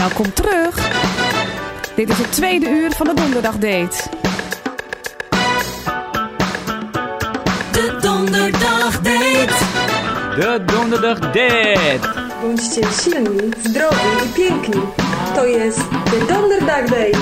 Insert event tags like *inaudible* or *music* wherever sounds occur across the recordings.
Welkom terug. Dit is het tweede uur van de donderdagdate. De donderdagdate. De donderdag date. Bądźcie silni, zdrowi i piękni. To jest The Donderdag Day.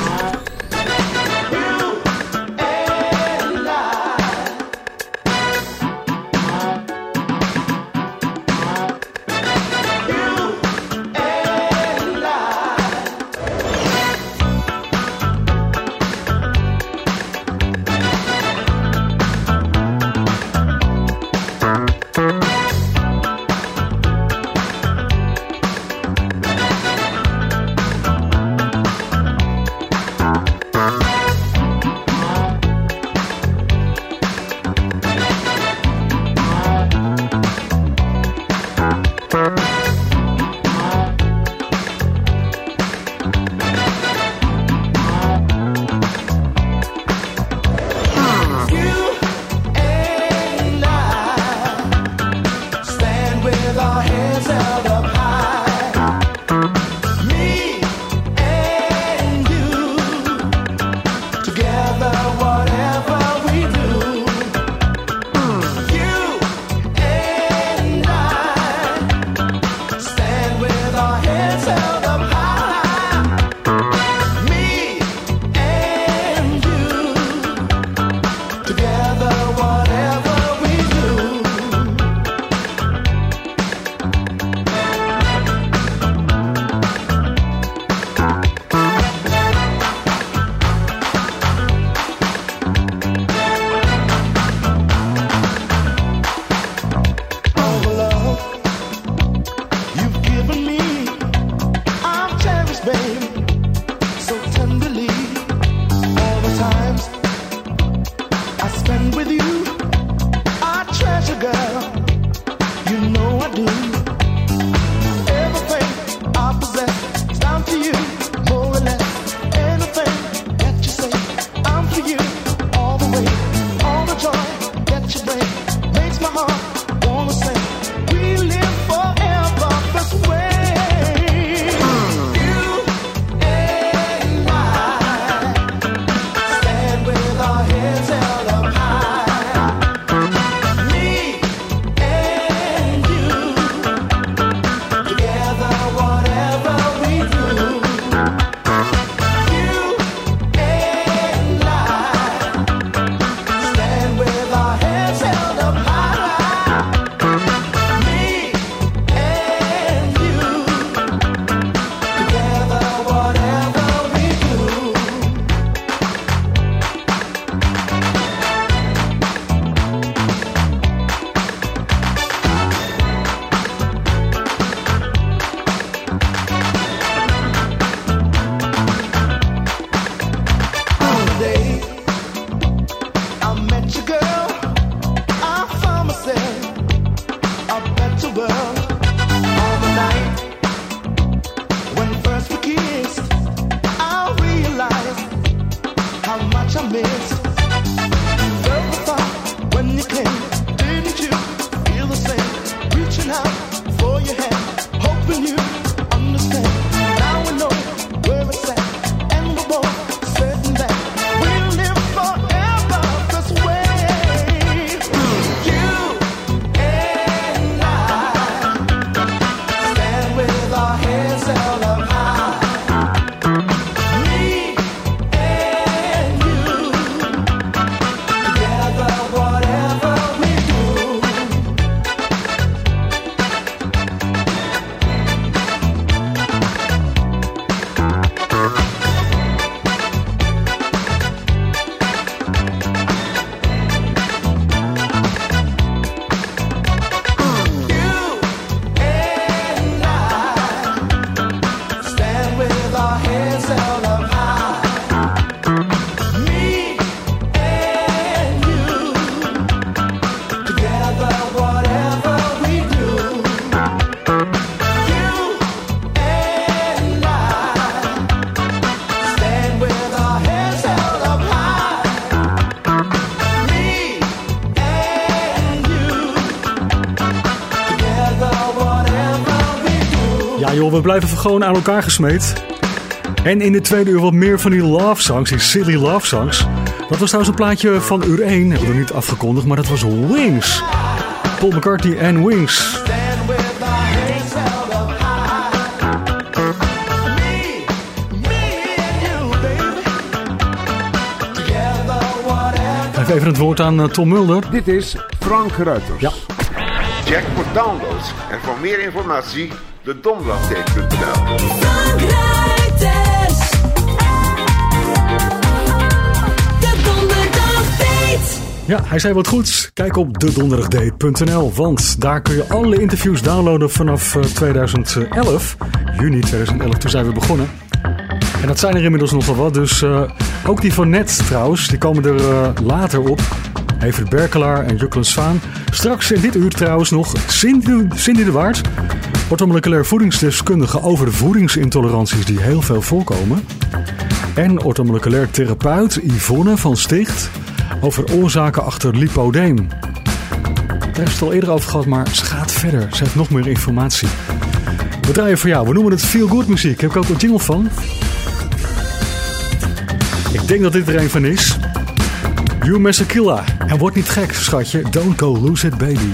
We blijven gewoon aan elkaar gesmeed. En in de tweede uur wat meer van die love songs, die silly love songs. Dat was trouwens een plaatje van uur 1, hebben we niet afgekondigd, maar dat was Wings. Paul McCartney en Wings. Geef even het woord aan eh, Tom Mulder. Dit is Frank Ruiters. Ja. Check voor downloads en voor meer informatie de donderdagdate. Ja, hij zei wat goeds. Kijk op dedonderdagdate.nl, want daar kun je alle interviews downloaden vanaf eh, 2011. Juni 2011, toen zijn we begonnen. En dat zijn er inmiddels nogal wat, dus eh, ook die van net trouwens, die komen er eh, later op. Evert Berkelaar en Juklen Zwaan. Straks in dit uur trouwens nog Cindy, Cindy de Waard, orthomoleculair voedingsdeskundige over de voedingsintoleranties die heel veel voorkomen. En orthomoleculair therapeut Yvonne van Sticht over oorzaken achter lipodeem. Daar heeft het al eerder over gehad, maar ze gaat verder. Ze heeft nog meer informatie. We draaien voor jou. We noemen het Feel Good muziek. Heb ik ook een jingle van? Ik denk dat dit er een van is. You Masakilla. En word niet gek, schatje. Don't go lose it, baby.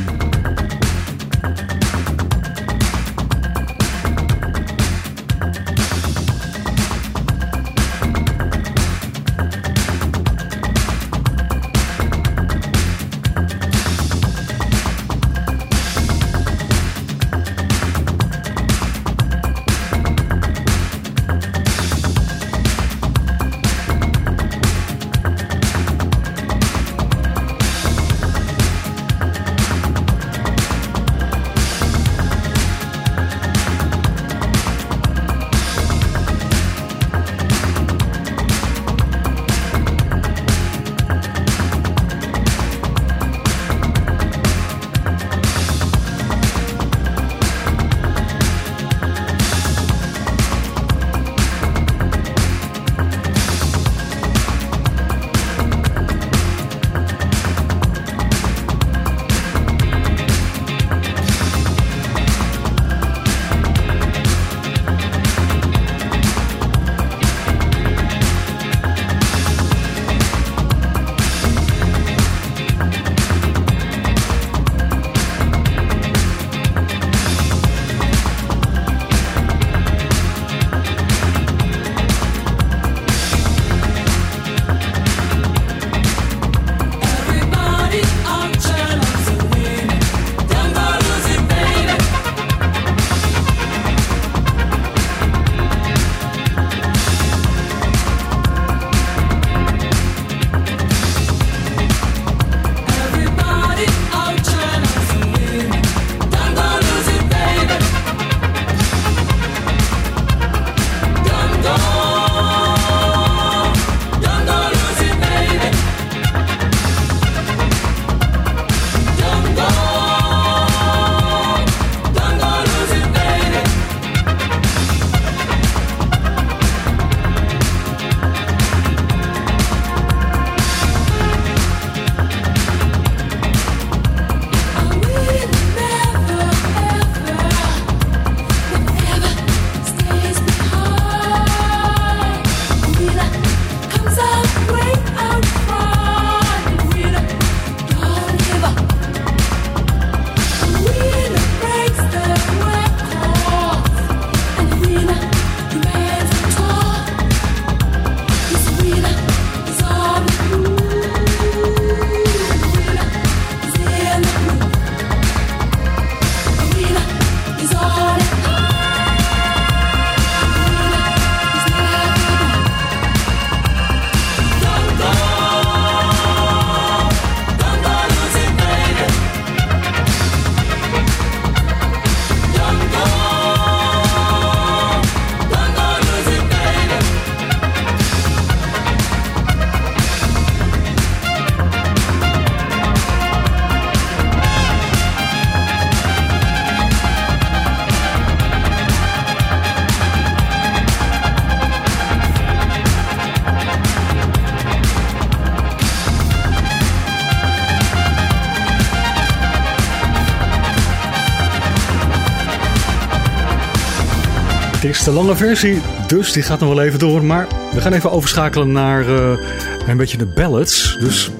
Lange versie, dus die gaat nog wel even door. Maar we gaan even overschakelen naar eh, een beetje de ballads. Dus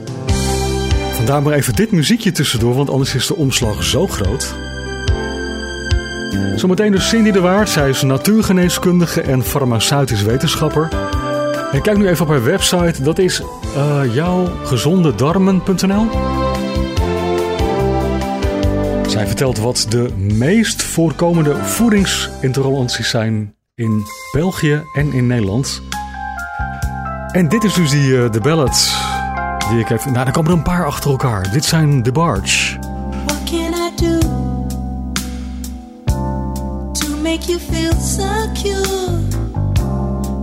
vandaar maar even dit muziekje tussendoor, want anders is de omslag zo groot. Zometeen dus Cindy de Waard. Zij is natuurgeneeskundige en farmaceutisch wetenschapper. En kijk nu even op haar website. Dat is uh, jouwgezondedarmen.nl. Zij vertelt wat de meest voorkomende voedingsintoleranties zijn in België en in Nederland. En dit is dus die, uh, de ballad die ik heb. Nou, er komen er een paar achter elkaar. Dit zijn The Barge. What can I do to make you feel secure?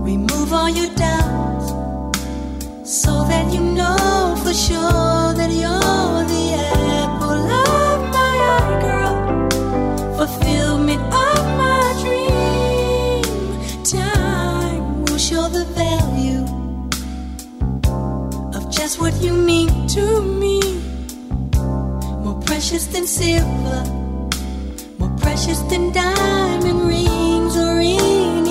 Remove all your doubts so that you know for sure that you're you mean to me. More precious than silver, more precious than diamond rings or anything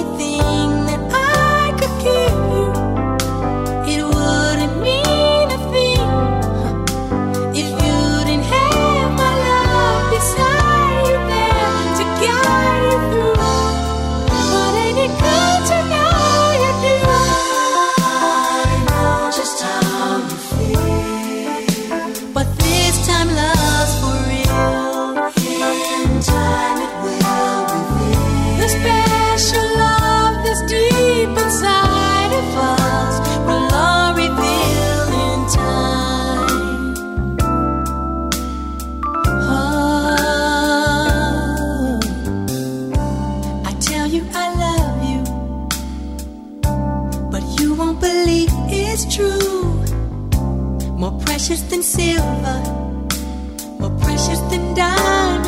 just in time.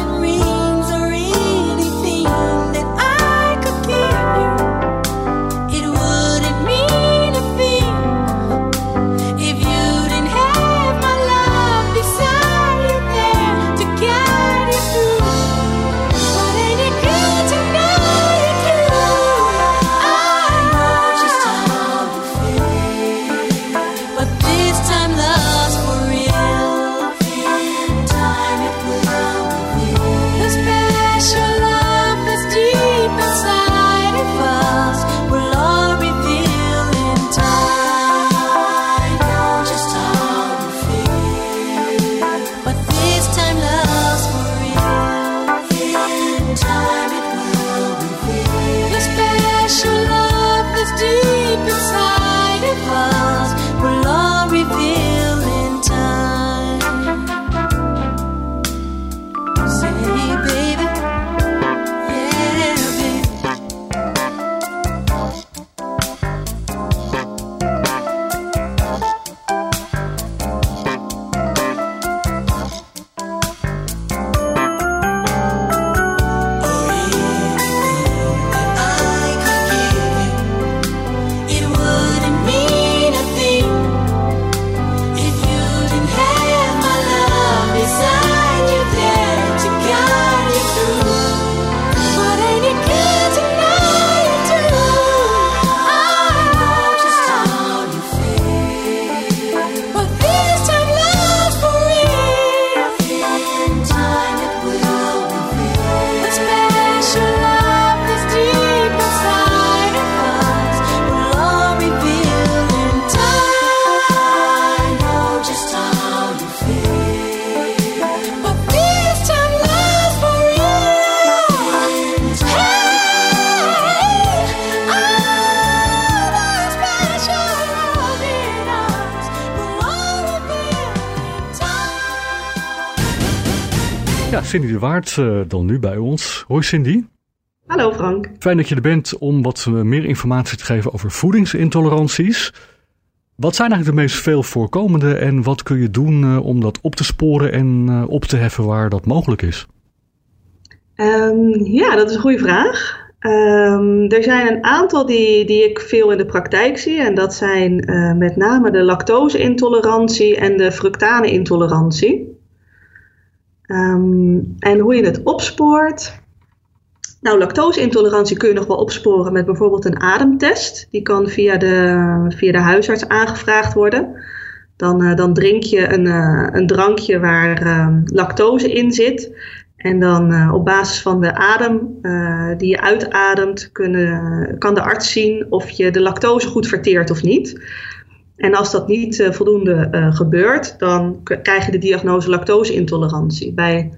Cindy de Waard eh, dan nu bij ons. Hoi Cindy. Hallo Frank. Fijn dat je er bent om wat eh, meer informatie te geven over voedingsintoleranties. Wat zijn eigenlijk de meest veel voorkomende en wat kun je doen eh, om dat op te sporen en op te heffen waar dat mogelijk is? Ehm, ja, dat is een goede vraag. Ehm, er zijn een aantal die, die ik veel in de praktijk zie. En dat zijn met name de lactose-intolerantie en de fructane-intolerantie. Ehm, en hoe je het opspoort. Nou, lactose-intolerantie kun je nog wel opsporen met bijvoorbeeld een ademtest. Die kan via de, via de huisarts aangevraagd worden. Dan, eh, dan drink je een, eh, een drankje waar eh, lactose in zit. En dan eh, op basis van de adem die je uitademt, kunnen, kan de arts zien of je de lactose goed verteert of niet. En als dat niet eh, voldoende eh, gebeurt, dan krijg je de diagnose lactose-intolerantie. Bij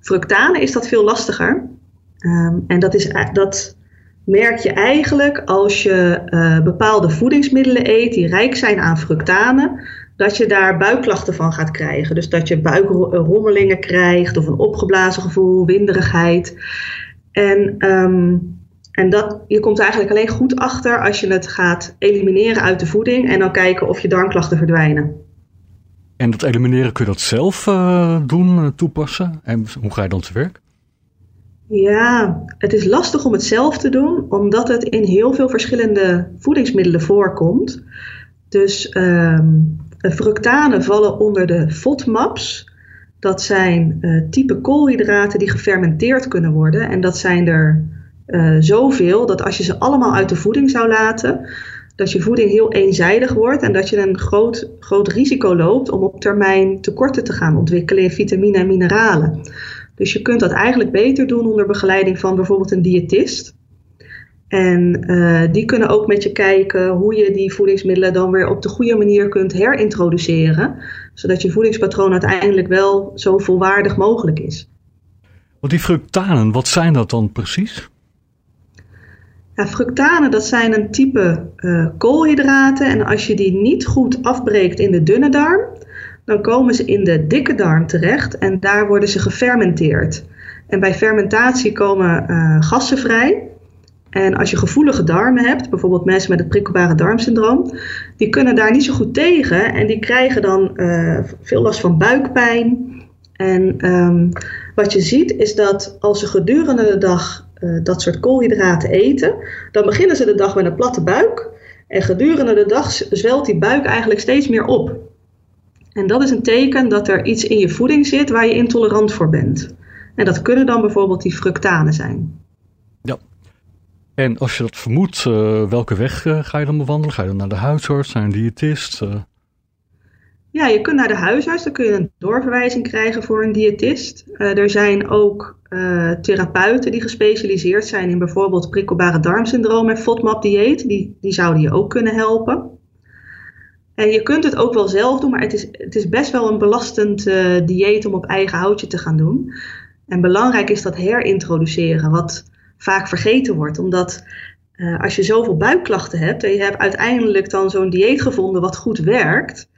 fructanen is dat veel lastiger. Ehm, en dat, is, dat merk je eigenlijk als je eh, bepaalde voedingsmiddelen eet die rijk zijn aan fructanen, dat je daar buikklachten van gaat krijgen. Dus dat je buikrommelingen krijgt of een opgeblazen gevoel, winderigheid. En, ehm, en dat, je komt eigenlijk alleen goed achter als je het gaat elimineren uit de voeding en dan kijken of je darmklachten verdwijnen. En dat elimineren kun je dat zelf eh, doen, eh, toepassen? En hoe ga je dan te werk? Ja, het is lastig om het zelf te doen, omdat het in heel veel verschillende voedingsmiddelen voorkomt. Dus ehm, fructanen vallen onder de FODMAPs. Dat zijn eh, type koolhydraten die gefermenteerd kunnen worden. En dat zijn er eh, zoveel dat als je ze allemaal uit de voeding zou laten, dat je voeding heel eenzijdig wordt en dat je een groot, groot risico loopt om op termijn tekorten te gaan ontwikkelen in vitamine en mineralen. Dus je kunt dat eigenlijk beter doen onder begeleiding van bijvoorbeeld een diëtist. En eh, die kunnen ook met je kijken hoe je die voedingsmiddelen dan weer op de goede manier kunt herintroduceren. Zodat je voedingspatroon uiteindelijk wel zo volwaardig mogelijk is. Want die fructanen, wat zijn dat dan precies? Fructanen, dat zijn een type eh, koolhydraten. En als je die niet goed afbreekt in de dunne darm, dan komen ze in de dikke darm terecht en daar worden ze gefermenteerd. En bij fermentatie komen eh, gassen vrij. En als je gevoelige darmen hebt, bijvoorbeeld mensen met het prikkelbare darmsyndroom, die kunnen daar niet zo goed tegen en die krijgen dan eh, veel last van buikpijn. En ehm, wat je ziet is dat als ze gedurende de dag eh, dat soort koolhydraten eten, dan beginnen ze de dag met een platte buik. En gedurende de dag zwelt die buik eigenlijk steeds meer op. En dat is een teken dat er iets in je voeding zit waar je intolerant voor bent. En dat kunnen dan bijvoorbeeld die fructanen zijn. En als je dat vermoedt, eh, welke weg eh, ga je dan bewandelen? Ga je dan naar de huisarts, naar een diëtist? Ja, je kunt naar de huisarts, dan kun je een doorverwijzing krijgen voor een diëtist. Eh, er zijn ook eh, therapeuten die gespecialiseerd zijn in bijvoorbeeld prikkelbare darmsyndroom en FODMAP-dieet. Die, die zouden je ook kunnen helpen. En je kunt het ook wel zelf doen, maar het is, het is best wel een belastend eh, dieet om op eigen houtje te gaan doen. En belangrijk is dat herintroduceren, wat vaak vergeten wordt. Omdat als je zoveel buikklachten hebt en je hebt uiteindelijk dan zo'n dieet gevonden wat goed werkt,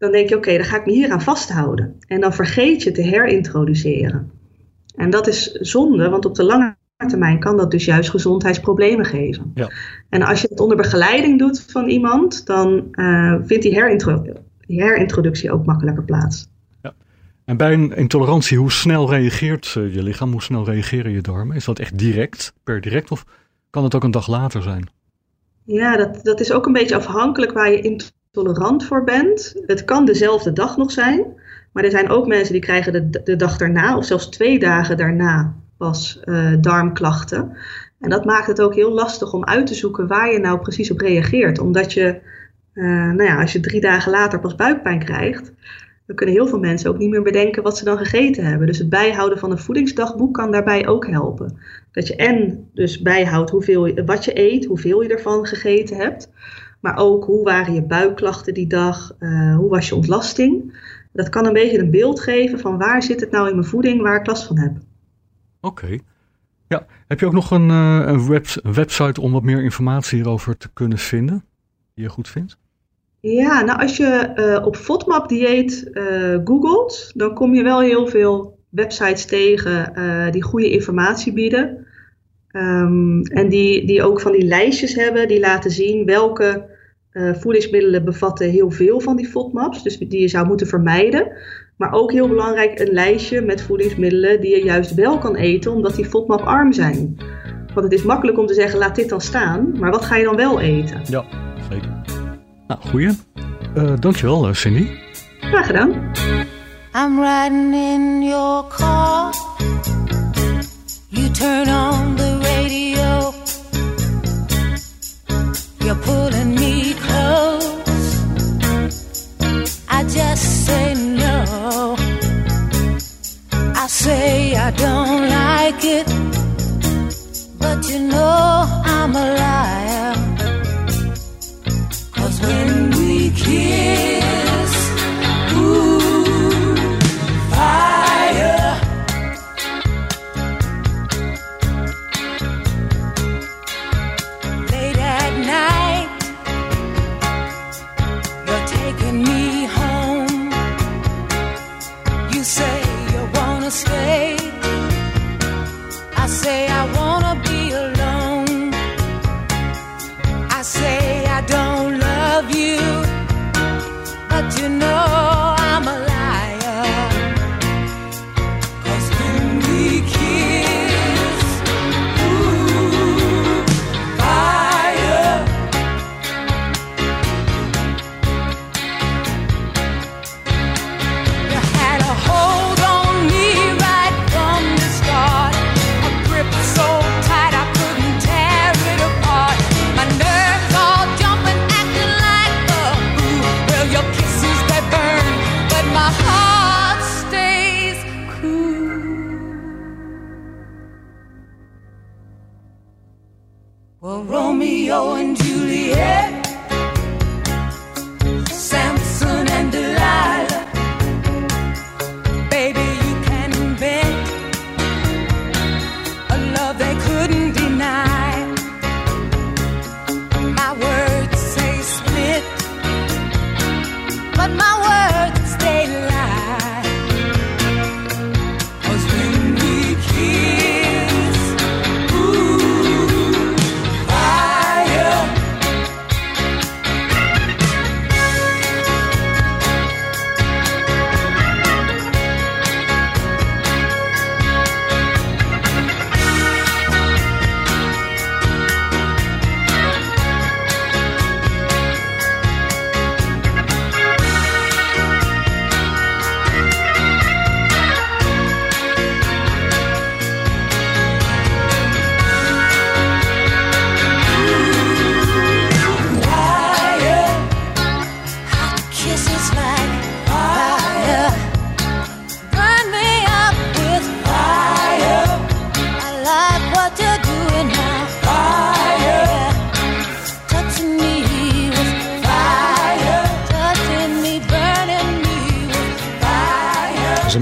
dan denk je oké, dan ga ik me hier aan vasthouden. En dan vergeet je te herintroduceren. En dat is zonde, want op de lange termijn kan dat dus juist gezondheidsproblemen geven. Ja. En als je het onder begeleiding doet van iemand, dan eh, vindt die, herintro- die herintroductie ook makkelijker plaats. En bij een intolerantie, hoe snel reageert eh, je lichaam? Hoe snel reageren je darmen? Is dat echt direct, per direct? Of kan het ook een dag later zijn? Ja, dat, dat is ook een beetje afhankelijk waar je intolerant voor bent. Het kan dezelfde dag nog zijn, maar er zijn ook mensen die krijgen de, de dag daarna of zelfs twee dagen daarna pas eh, darmklachten. En dat maakt het ook heel lastig om uit te zoeken waar je nou precies op reageert. Omdat je, eh, nou ja, als je drie dagen later pas buikpijn krijgt, dan kunnen heel veel mensen ook niet meer bedenken wat ze dan gegeten hebben. Dus het bijhouden van een voedingsdagboek kan daarbij ook helpen. Dat je en dus bijhoudt hoeveel, wat je eet, hoeveel je ervan gegeten hebt. Maar ook hoe waren je buikklachten die dag, eh, hoe was je ontlasting. Dat kan een beetje een beeld geven van waar zit het nou in mijn voeding waar ik last van heb. Oké. Ja, heb je ook nog een, eh, web- website om wat meer informatie hierover te kunnen vinden? Die je goed vindt? Ja, nou als je eh, op FODMAP-dieet eh, googelt, dan kom je wel heel veel websites tegen die goede informatie bieden. Ehm, en die, die ook van die lijstjes hebben die laten zien welke eh, voedingsmiddelen bevatten heel veel van die FODMAPs, dus die je zou moeten vermijden. Maar ook heel belangrijk een lijstje met voedingsmiddelen die je juist wel kan eten, omdat die FODMAP-arm zijn. Want het is makkelijk om te zeggen, laat dit dan staan, maar wat ga je dan wel eten? Ja, zeker. Nou, goeie. Eh dankjewel, eh, Cindy. Graag gedaan. I'm riding in your car. You turn on the you're pulling me close. I just say no. I say I don't like it, but you know I'm a liar. Cause when we kiss.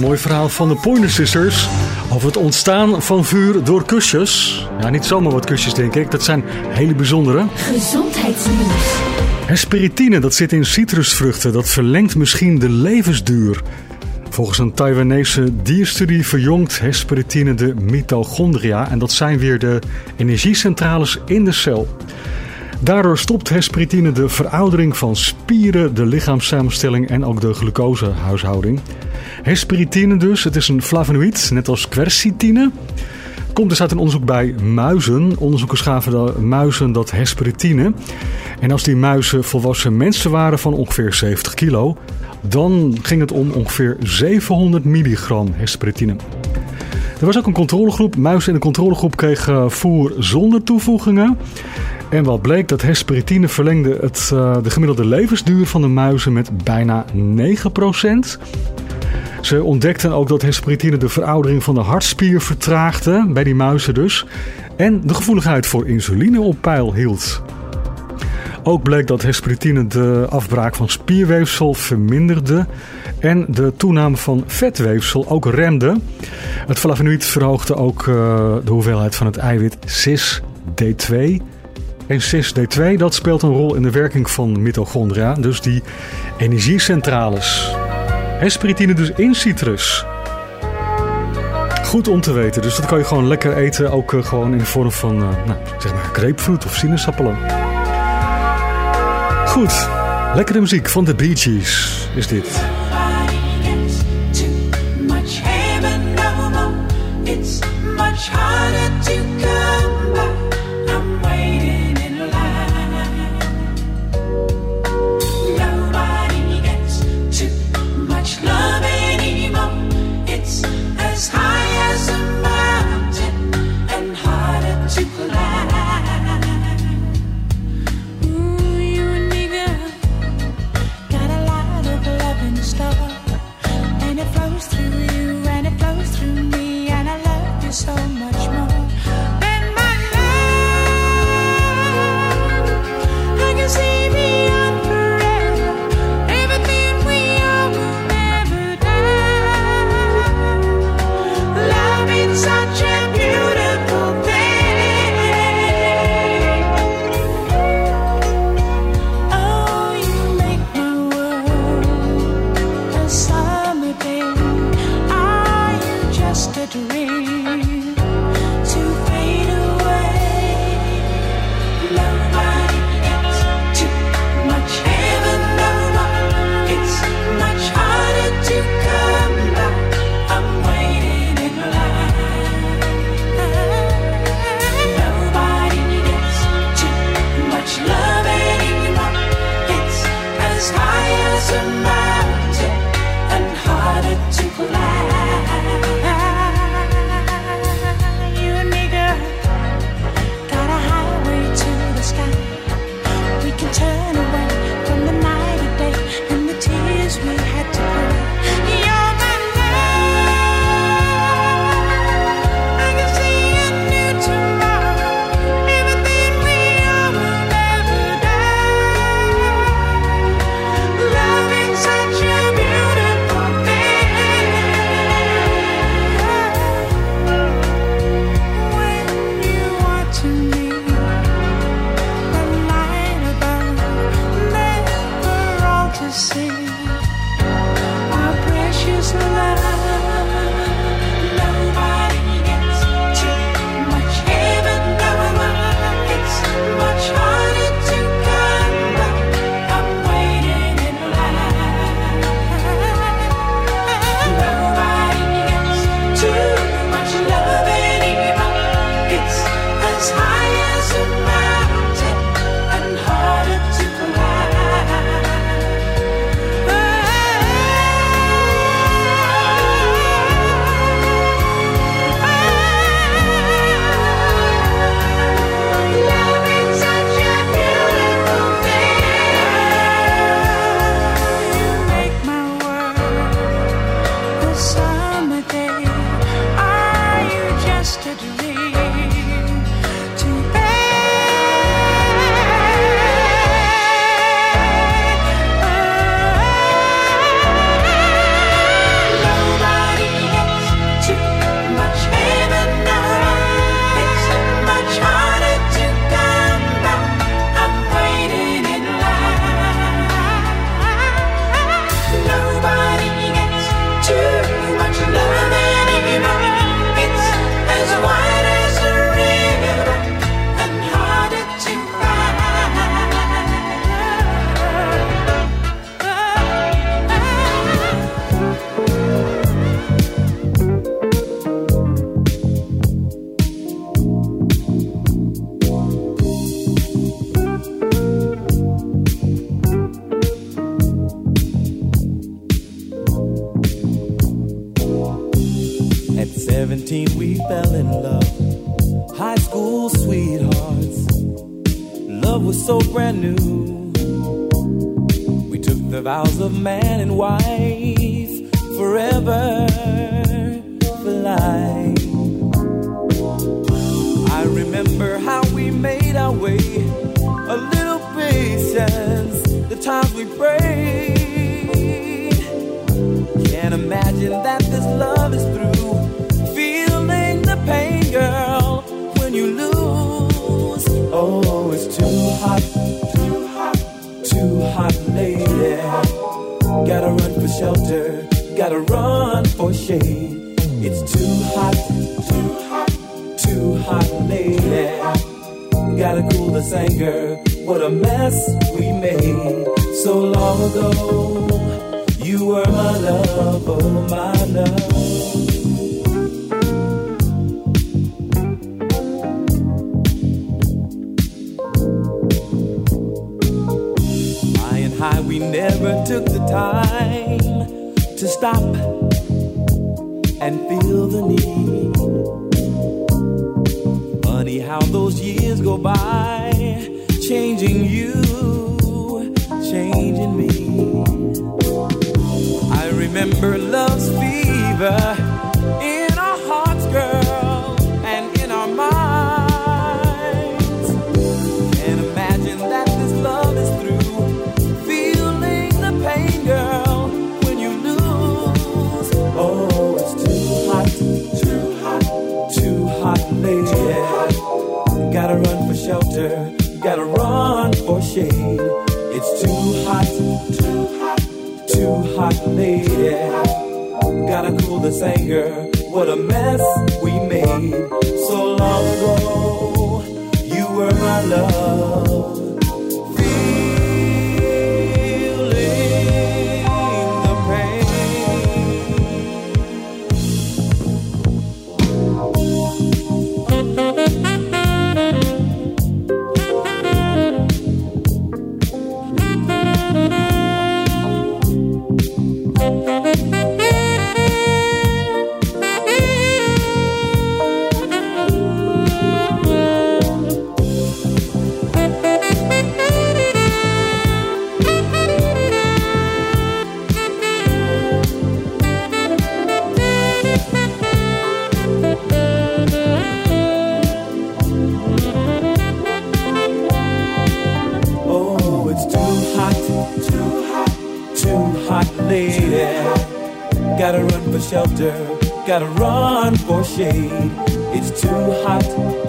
Mooi verhaal van de Pointer Sisters over het ontstaan van vuur door kusjes. Ja, niet zomaar wat kusjes denk ik, dat zijn hele bijzondere. Gezondheidsnieuws. Hesperitine, dat zit in citrusvruchten, dat verlengt misschien de levensduur. Volgens een Taiwanese dierstudie verjongt hesperitine de mitochondria en dat zijn weer de energiecentrales in de cel. Daardoor stopt hesperitine de veroudering van spieren, de lichaamssamenstelling en ook de glucosehuishouding. Hesperitine dus, het is een flavonoïd, net als quercitine. Komt dus uit een onderzoek bij muizen. Onderzoekers gaven de muizen dat hesperitine. En als die muizen volwassen mensen waren van ongeveer 70 kilo, dan ging het om ongeveer 700 milligram hesperitine. Er was ook een controlegroep. Muizen in de controlegroep kregen voer zonder toevoegingen. En wat bleek, dat hesperitine verlengde het, eh, de gemiddelde levensduur van de muizen met bijna 9%. Ze ontdekten ook dat hesperitine de veroudering van de hartspier vertraagde, bij die muizen dus. En de gevoeligheid voor insuline op peil hield. Ook bleek dat hesperitine de afbraak van spierweefsel verminderde en de toename van vetweefsel ook remde. Het flavonoïd verhoogde ook eh, de hoeveelheid van het eiwit cis-D2. En cis-D2 dat speelt een rol in de werking van mitochondria, dus die energiecentrales. Hesperitine dus in citrus. Goed om te weten, dus dat kan je gewoon lekker eten, ook eh, gewoon in de vorm van, eh, nou, zeg maar, grapefruit of sinaasappelen. Goed, lekkere muziek van de Bee Gees is dit. love, oh my love. High and high, we never took the time to stop and feel the need. Funny how those years go by, changing you Her love's fever. This anger. What a mess we made so long ago. You were my love. Shelter, gotta run for shade. It's too hot,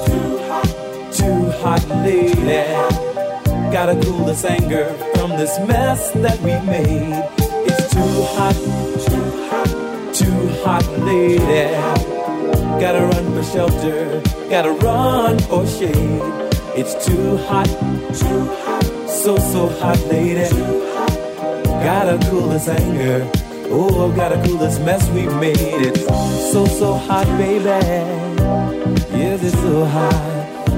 too hot, too hot, lady. Gotta cool this anger from this mess that we made. It's too hot, too hot, too hot, lady. Gotta run for shelter, gotta run for shade. It's too hot, too hot, so so hot, lady. Gotta cool this anger. Oh, I've gotta coolest mess we've made. It's so so hot, baby. Yes, it's so hot.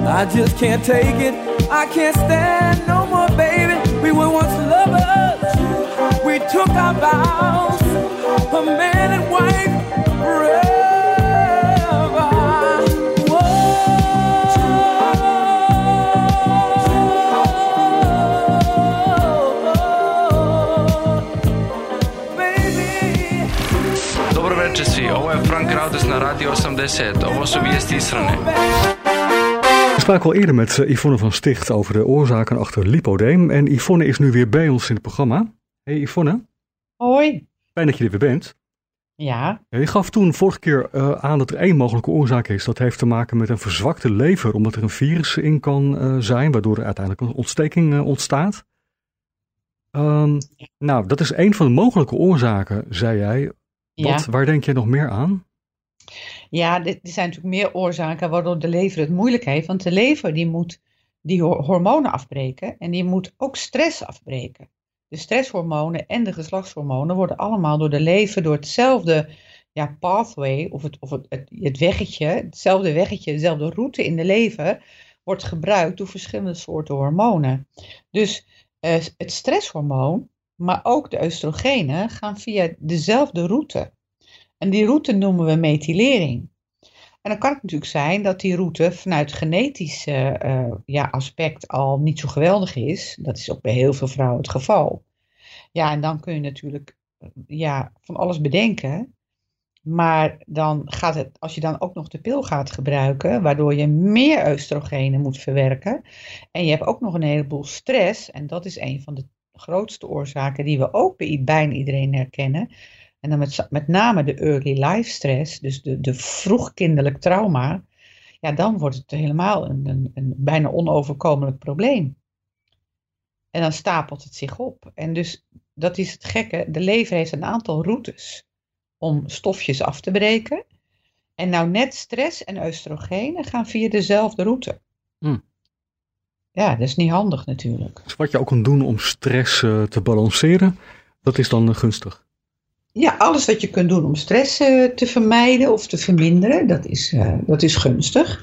I just can't take it. I can't stand no more, baby. We were once lovers. We took our vows, a man na Radio 80. Ovo su vijesti Israne. We spraken al eerder met eh, Yvonne van Sticht over de oorzaken achter lipodeem. En Yvonne is nu weer bij ons in het programma. Hey Yvonne, Hoi. fijn dat je er weer bent. Ja, Je gaf toen vorige keer eh, aan dat er één mogelijke oorzaak is. Dat heeft te maken met een verzwakte lever, omdat er een virus in kan eh, zijn, waardoor er uiteindelijk een ontsteking ontstaat. Ehm, nou, dat is één van de mogelijke oorzaken, zei jij. Wat, Ja. Waar denk je nog meer aan? Ja er zijn natuurlijk meer oorzaken waardoor de lever het moeilijk heeft. Want de lever die moet die ho- hormonen afbreken en die moet ook stress afbreken. De stresshormonen en de geslachtshormonen worden allemaal door de lever, door hetzelfde ja, pathway of, het, of het, het weggetje, hetzelfde weggetje, dezelfde route in de lever, wordt gebruikt door verschillende soorten hormonen. Dus eh, het stresshormoon, maar ook de oestrogenen gaan via dezelfde route. En die route noemen we methylering. En dan kan het natuurlijk zijn dat die route vanuit genetisch eh, eh, ja, aspect al niet zo geweldig is. Dat is ook bij heel veel vrouwen het geval. Ja, en dan kun je natuurlijk eh, ja, van alles bedenken. Maar dan gaat het, als je dan ook nog de pil gaat gebruiken, waardoor je meer oestrogenen moet verwerken. En je hebt ook nog een heleboel stress. En dat is een van de grootste oorzaken die we ook bij bijna iedereen herkennen. En dan met, met name de early life stress, dus de, de vroegkinderlijk trauma. Ja, dan wordt het helemaal een, een, een bijna onoverkomelijk probleem. En dan stapelt het zich op. En dus dat is het gekke. De lever heeft een aantal routes om stofjes af te breken. En nou net stress en oestrogenen gaan via dezelfde route. Hm. Ja, dat is niet handig natuurlijk. Dus wat je ook kan doen om stress eh, te balanceren, dat is dan eh, gunstig. Ja, alles wat je kunt doen om stress eh, te vermijden of te verminderen, dat is, eh, dat is gunstig.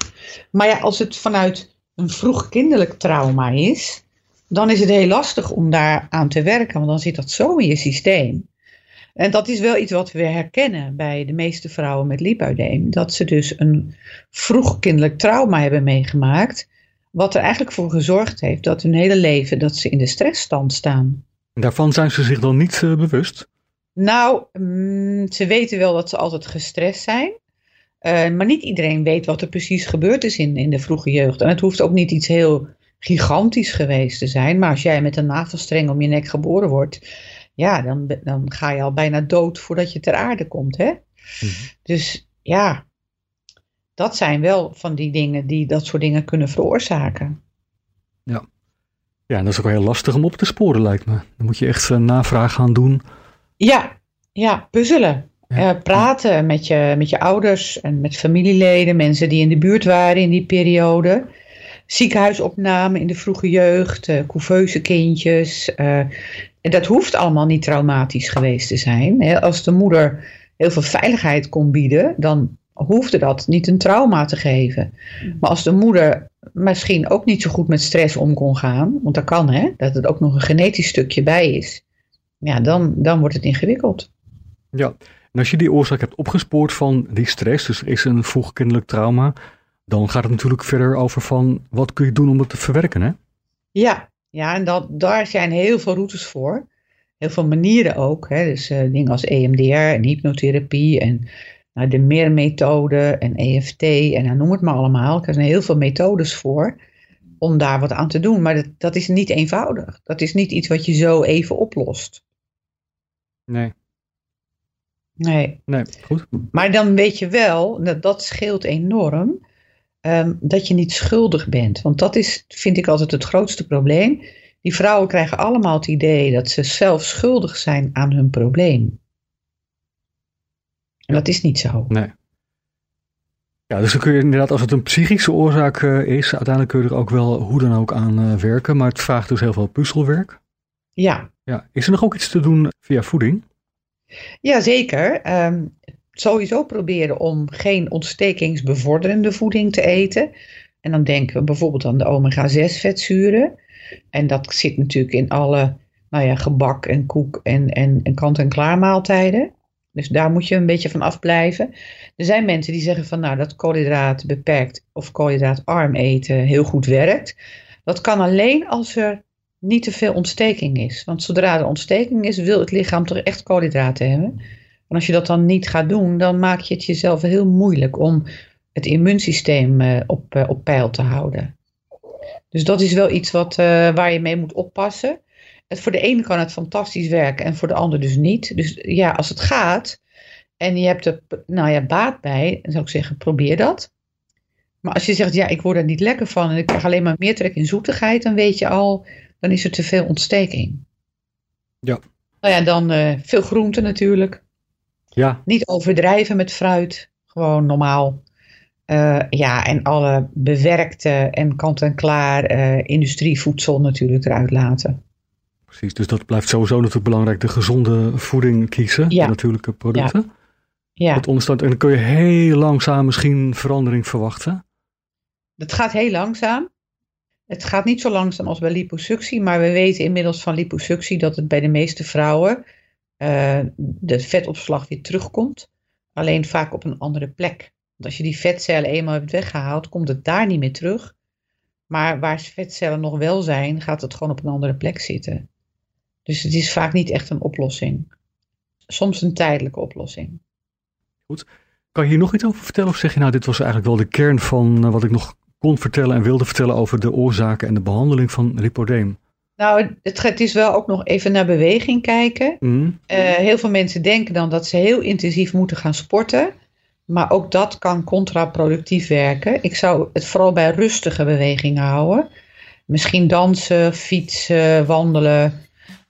Maar ja, als het vanuit een vroeg kinderlijk trauma is, dan is het heel lastig om daar aan te werken, want dan zit dat zo in je systeem. En dat is wel iets wat we herkennen bij de meeste vrouwen met lipodeem, dat ze dus een vroeg kinderlijk trauma hebben meegemaakt, wat er eigenlijk voor gezorgd heeft dat hun hele leven dat ze in de stressstand staan. Daarvan zijn ze zich dan niet eh, bewust. Nou, mm, ze weten wel dat ze altijd gestrest zijn. Eh, maar niet iedereen weet wat er precies gebeurd is in, in de vroege jeugd. En het hoeft ook niet iets heel gigantisch geweest te zijn. Maar als jij met een navelstreng om je nek geboren wordt, ja, dan, dan ga je al bijna dood voordat je ter aarde komt. Hè? Dus ja, dat zijn wel van die dingen die dat soort dingen kunnen veroorzaken. Ja. Ja, en dat is ook heel lastig om op te sporen, lijkt me. Dan moet je echt eh, navraag gaan doen. Ja, ja, puzzelen. Eh, praten met je, met je ouders en met familieleden, mensen die in de buurt waren in die periode. Ziekenhuisopname in de vroege jeugd, uh, couveuse kindjes. eh, en dat hoeft allemaal niet traumatisch geweest te zijn. Hè. Als de moeder heel veel veiligheid kon bieden, dan hoefde dat niet een trauma te geven. Maar als de moeder misschien ook niet zo goed met stress om kon gaan, want dat kan hè, dat het ook nog een genetisch stukje bij is, ja, dan, dan wordt het ingewikkeld. Ja, en als je die oorzaak hebt opgespoord van die stress, dus er is een vroegkindelijk trauma, dan gaat het natuurlijk verder over van wat kun je doen om het te verwerken, hè? Ja, ja en dat, daar zijn heel veel routes voor. Heel veel manieren ook. Hè? Dus eh, dingen als EMDR en hypnotherapie en nou, de meermethode en EFT en nou, noem het maar allemaal. Er zijn heel veel methodes voor om daar wat aan te doen. Maar dat, dat is niet eenvoudig. Dat is niet iets wat je zo even oplost. Nee. Nee. Nee, goed. Maar dan weet je wel, dat, dat scheelt enorm, ehm, dat je niet schuldig bent. Want dat is, vind ik altijd het grootste probleem. Die vrouwen krijgen allemaal het idee dat ze zelf schuldig zijn aan hun probleem. En dat is niet zo. Nee. Ja, dus dan kun je inderdaad, als het een psychische oorzaak eh, is, uiteindelijk kun je er ook wel hoe dan ook aan eh, werken. Maar het vraagt dus heel veel puzzelwerk. Ja, Ja. Is er nog ook iets te doen via voeding? ja zeker. Ehm, sowieso proberen om geen ontstekingsbevorderende voeding te eten. En dan denken we bijvoorbeeld aan de omega-6 vetzuren. En dat zit natuurlijk in alle nou ja, gebak en koek en, en, en kant-en-klaar maaltijden. Dus daar moet je een beetje van afblijven. Er zijn mensen die zeggen van nou dat koolhydraat beperkt of koolhydraatarm eten heel goed werkt. Dat kan alleen als er niet te veel ontsteking is. Want zodra er ontsteking is, wil het lichaam toch echt koolhydraten hebben. En als je dat dan niet gaat doen, dan maak je het jezelf heel moeilijk om het immuunsysteem eh, op, eh, op peil te houden. Dus dat is wel iets wat, eh, waar je mee moet oppassen. Het, voor de ene kan het fantastisch werken en voor de ander dus niet. Dus ja, als het gaat en je hebt er nou ja, baat bij, dan zou ik zeggen, probeer dat. Maar als je zegt, ja, ik word er niet lekker van en ik krijg alleen maar meer trek in zoetigheid, dan weet je al, dan is er te veel ontsteking. Ja. Nou ja, dan eh, veel groenten natuurlijk. Ja, Niet overdrijven met fruit, gewoon normaal. Eh, ja, en alle bewerkte en kant-en-klaar eh, industrievoedsel natuurlijk eruit laten. precies. Dus dat blijft sowieso natuurlijk belangrijk. De gezonde voeding kiezen, Ja. de natuurlijke producten. Ja, Dat ondersteunt. En dan kun je heel langzaam misschien verandering verwachten. dat gaat heel langzaam. Het gaat niet zo langzaam als bij liposuctie, maar we weten inmiddels van liposuctie dat het bij de meeste vrouwen eh, de vetopslag weer terugkomt. Alleen vaak op een andere plek. Want als je die vetcellen eenmaal hebt weggehaald, komt het daar niet meer terug. Maar waar vetcellen nog wel zijn, gaat het gewoon op een andere plek zitten. Dus het is vaak niet echt een oplossing. Soms een tijdelijke oplossing. Kan je hier nog iets over vertellen? Of zeg je nou, dit was eigenlijk wel de kern van eh, wat ik nog kon vertellen en wilde vertellen over de oorzaken en de behandeling van lipodeem? Nou, het, het is wel ook nog even naar beweging kijken. Mhm. Eh, heel veel mensen denken dan dat ze heel intensief moeten gaan sporten. Maar ook dat kan contraproductief werken. Ik zou het vooral bij rustige bewegingen houden. Misschien dansen, fietsen, wandelen.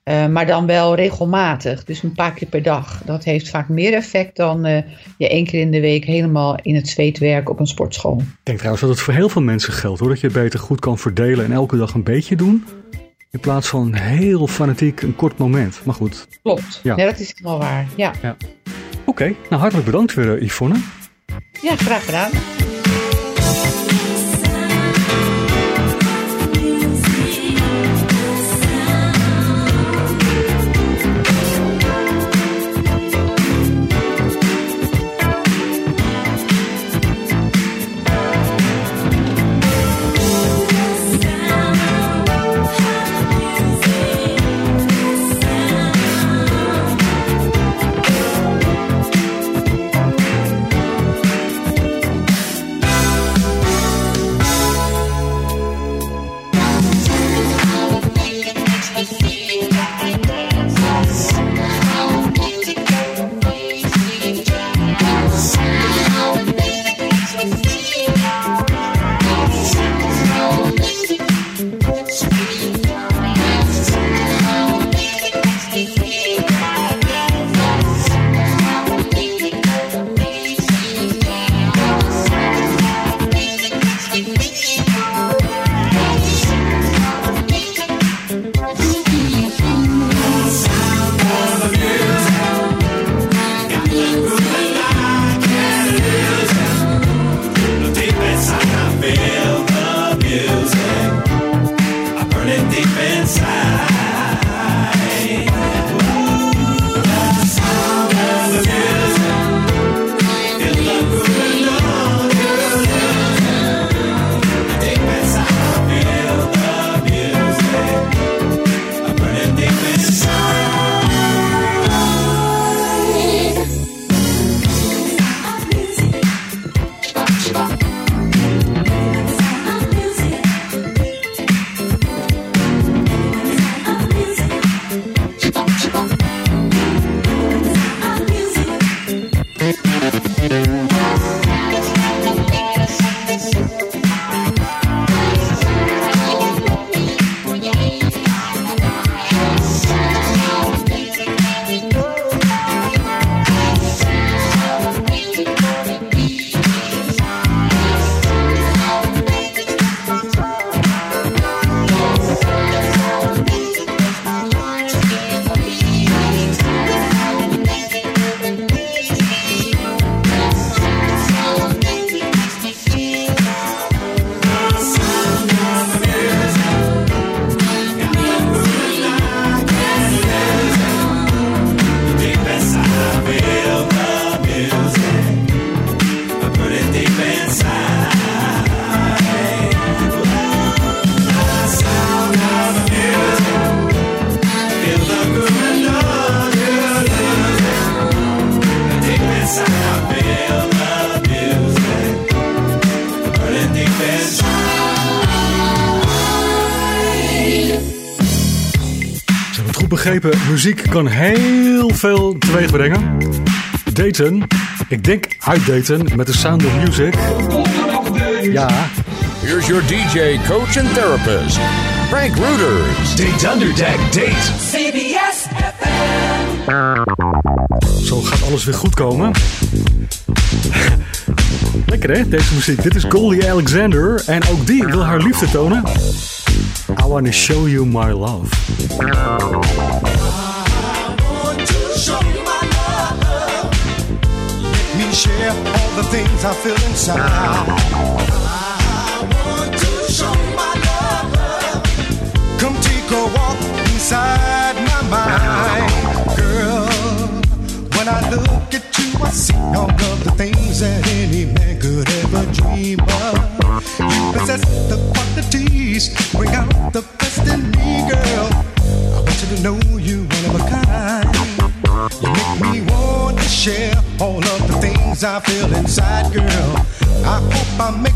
Eh, maar dan wel regelmatig. Dus een paar keer per dag. Dat heeft vaak meer effect dan eh, je één keer in de week helemaal in het zweet werken op een sportschool. Ik denk trouwens dat het voor heel veel mensen geldt hoor. Dat je het beter goed kan verdelen en elke dag een beetje doen. In plaats van heel fanatiek een kort moment. Maar goed, Klopt. Ja. Ja, dat is helemaal waar. Ja, oké. Nou, hartelijk bedankt weer eh, Yvonne. ja graag gedaan. Muziek kan heel veel teweeg brengen. Daten, ik denk uit Daten met de Sound of Music. Ja. Here's your DJ, coach and therapist, Frank Reuters. The Dunderdeck Date. CBS FM. Zo gaat alles weer goed komen. Lekker hè, deze muziek. Dit is Goldie Alexander en ook die wil haar liefde tonen. I wanna show you my love. Things I feel inside. I want to show my love. Come take a walk inside I feel inside, girl. I hope I make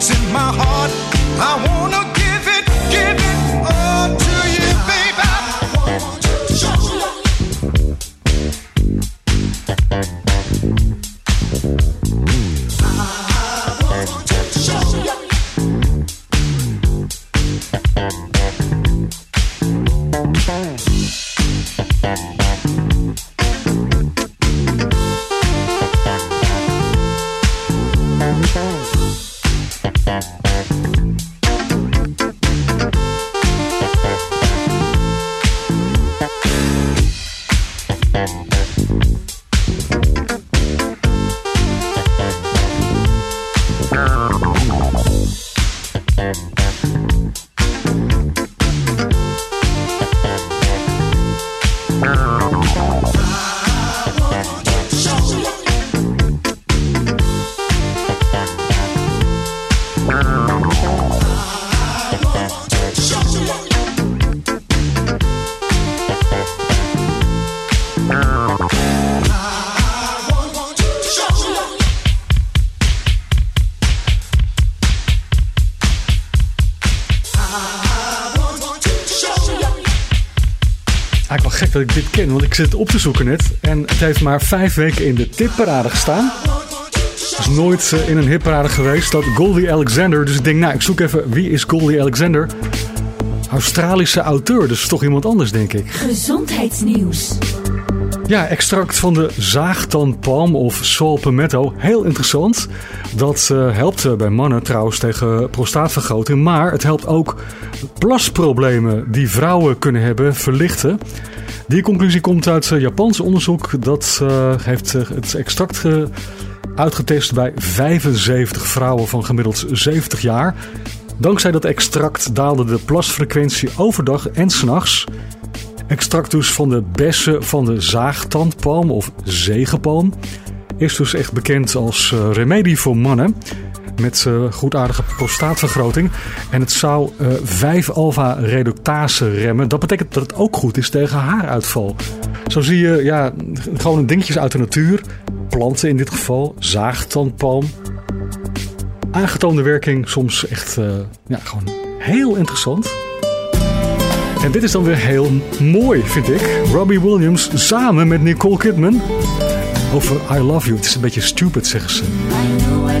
secrets in my heart. I wanna dat ik dit ken, want ik zit op te zoeken net. En het heeft maar vijf weken in de tipparade gestaan. Is nooit eh, in een hitparade geweest, dat Goldie Alexander. Dus ik denk, nou, ik zoek even, wie is Goldie Alexander? Australische auteur, dus toch iemand anders, denk ik. Gezondheidsnieuws. Ja, extract van de zaagtandpalm of saw palmetto. Heel interessant. Dat eh, helpt eh, bij mannen trouwens tegen prostaatvergroting. Maar het helpt ook plasproblemen die vrouwen kunnen hebben verlichten. Die conclusie komt uit uh, Japans onderzoek. Dat eh, heeft eh, het extract ge- uitgetest bij 75 vrouwen van gemiddeld 70 jaar. Dankzij dat extract daalde de plasfrequentie overdag en s'nachts. Extract dus van de bessen van de zaagtandpalm of zegenpalm is dus echt bekend als eh, remedie voor mannen met eh, goedaardige prostaatvergroting. En het zou eh 5-alpha-reductase remmen. Dat betekent dat het ook goed is tegen haaruitval. Zo zie je ja, gewoon dingetjes uit de natuur. Planten in dit geval, zaagtandpalm. Aangetoonde werking, soms echt eh, ja, gewoon heel interessant. En dit is dan weer heel mooi, vind ik. Robbie Williams samen met Nicole Kidman. Over I Love You. Het is een beetje stupid, zeggen ze. I know I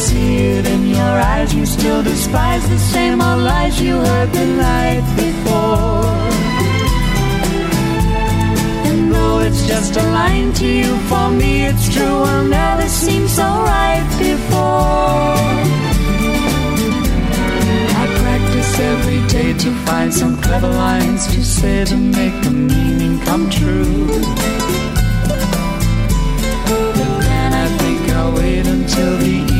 See it in your eyes, you still despise the same old lies you heard the night before. And though it's just a line to you, for me it's true, I'll never seem so right before. I practice every day to find some clever lines to say to make the meaning come true. But then I think I'll wait until the evening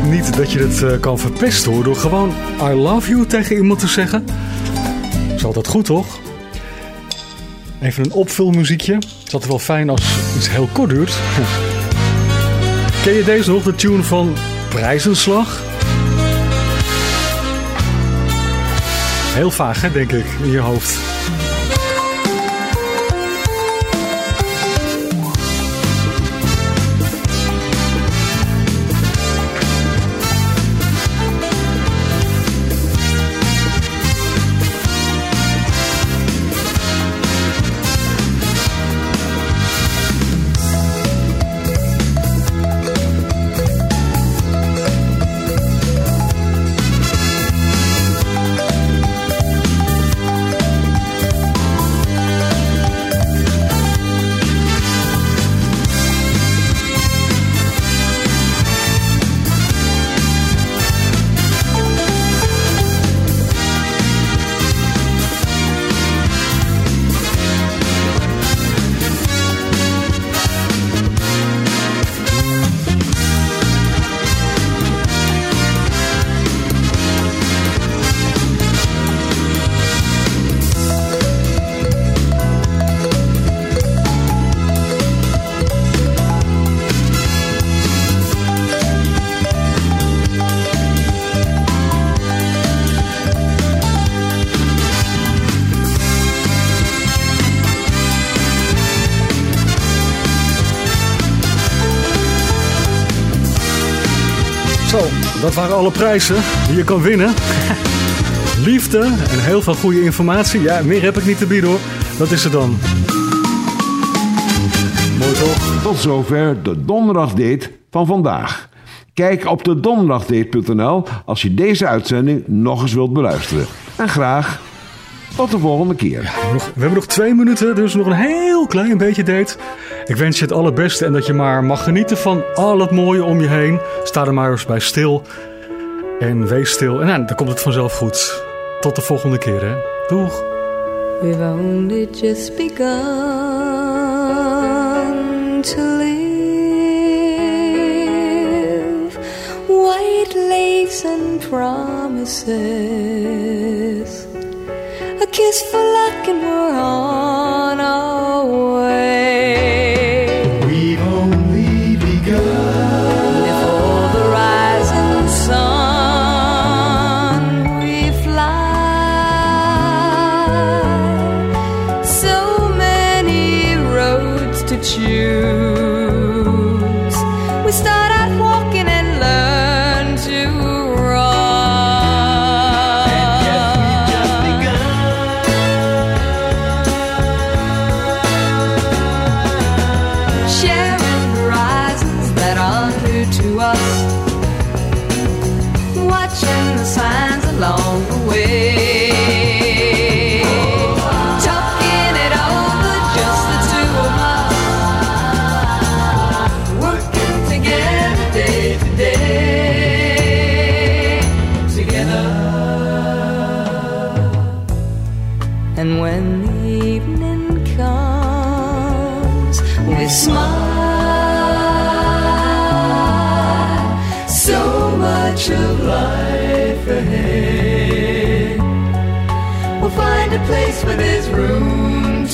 denk niet dat je het eh, kan verpesten hoor. Door gewoon I love you tegen iemand te zeggen. Is altijd goed toch? Even een opvulmuziekje. Het is altijd wel fijn als iets heel kort duurt. *laughs* Ken je deze nog? De tune van Prijzenslag? Heel vaag hè, denk ik, in je hoofd. Zo, dat waren alle prijzen die je kan winnen. *laughs* Liefde en heel veel goede informatie. Ja, meer heb ik niet te bieden hoor. Dat is het dan. Mooi toch? Tot zover de donderdagdate van vandaag. Kijk op de donderdagdate.nl als je deze uitzending nog eens wilt beluisteren. En graag Tot de volgende keer. Nog- we hebben nog twee minuten, dus nog een heel klein beetje date. Ik wens je het allerbeste en dat je maar mag genieten van al het mooie om je heen. Sta er maar eens bij stil. En wees stil. En dan komt het vanzelf goed. Tot de volgende keer, hè. Doeg. We've only just begun to live. White lace and promises. A kiss for luck and we're on our way.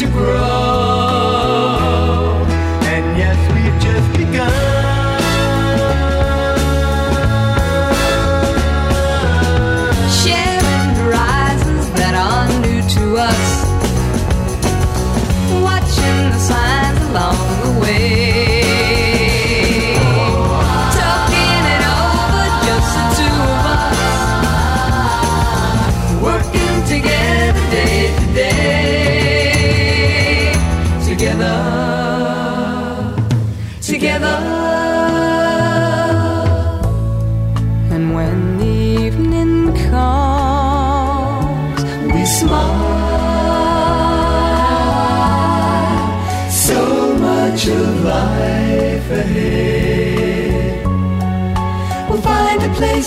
To grow.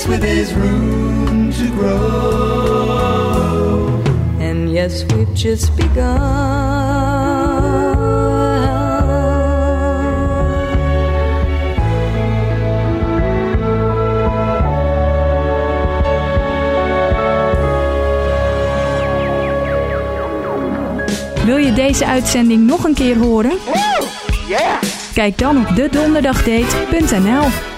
Place where there's room to grow. And yes, we've just begun. Wil je deze uitzending nog een keer horen? Kijk dan op dedonderdagdate.nl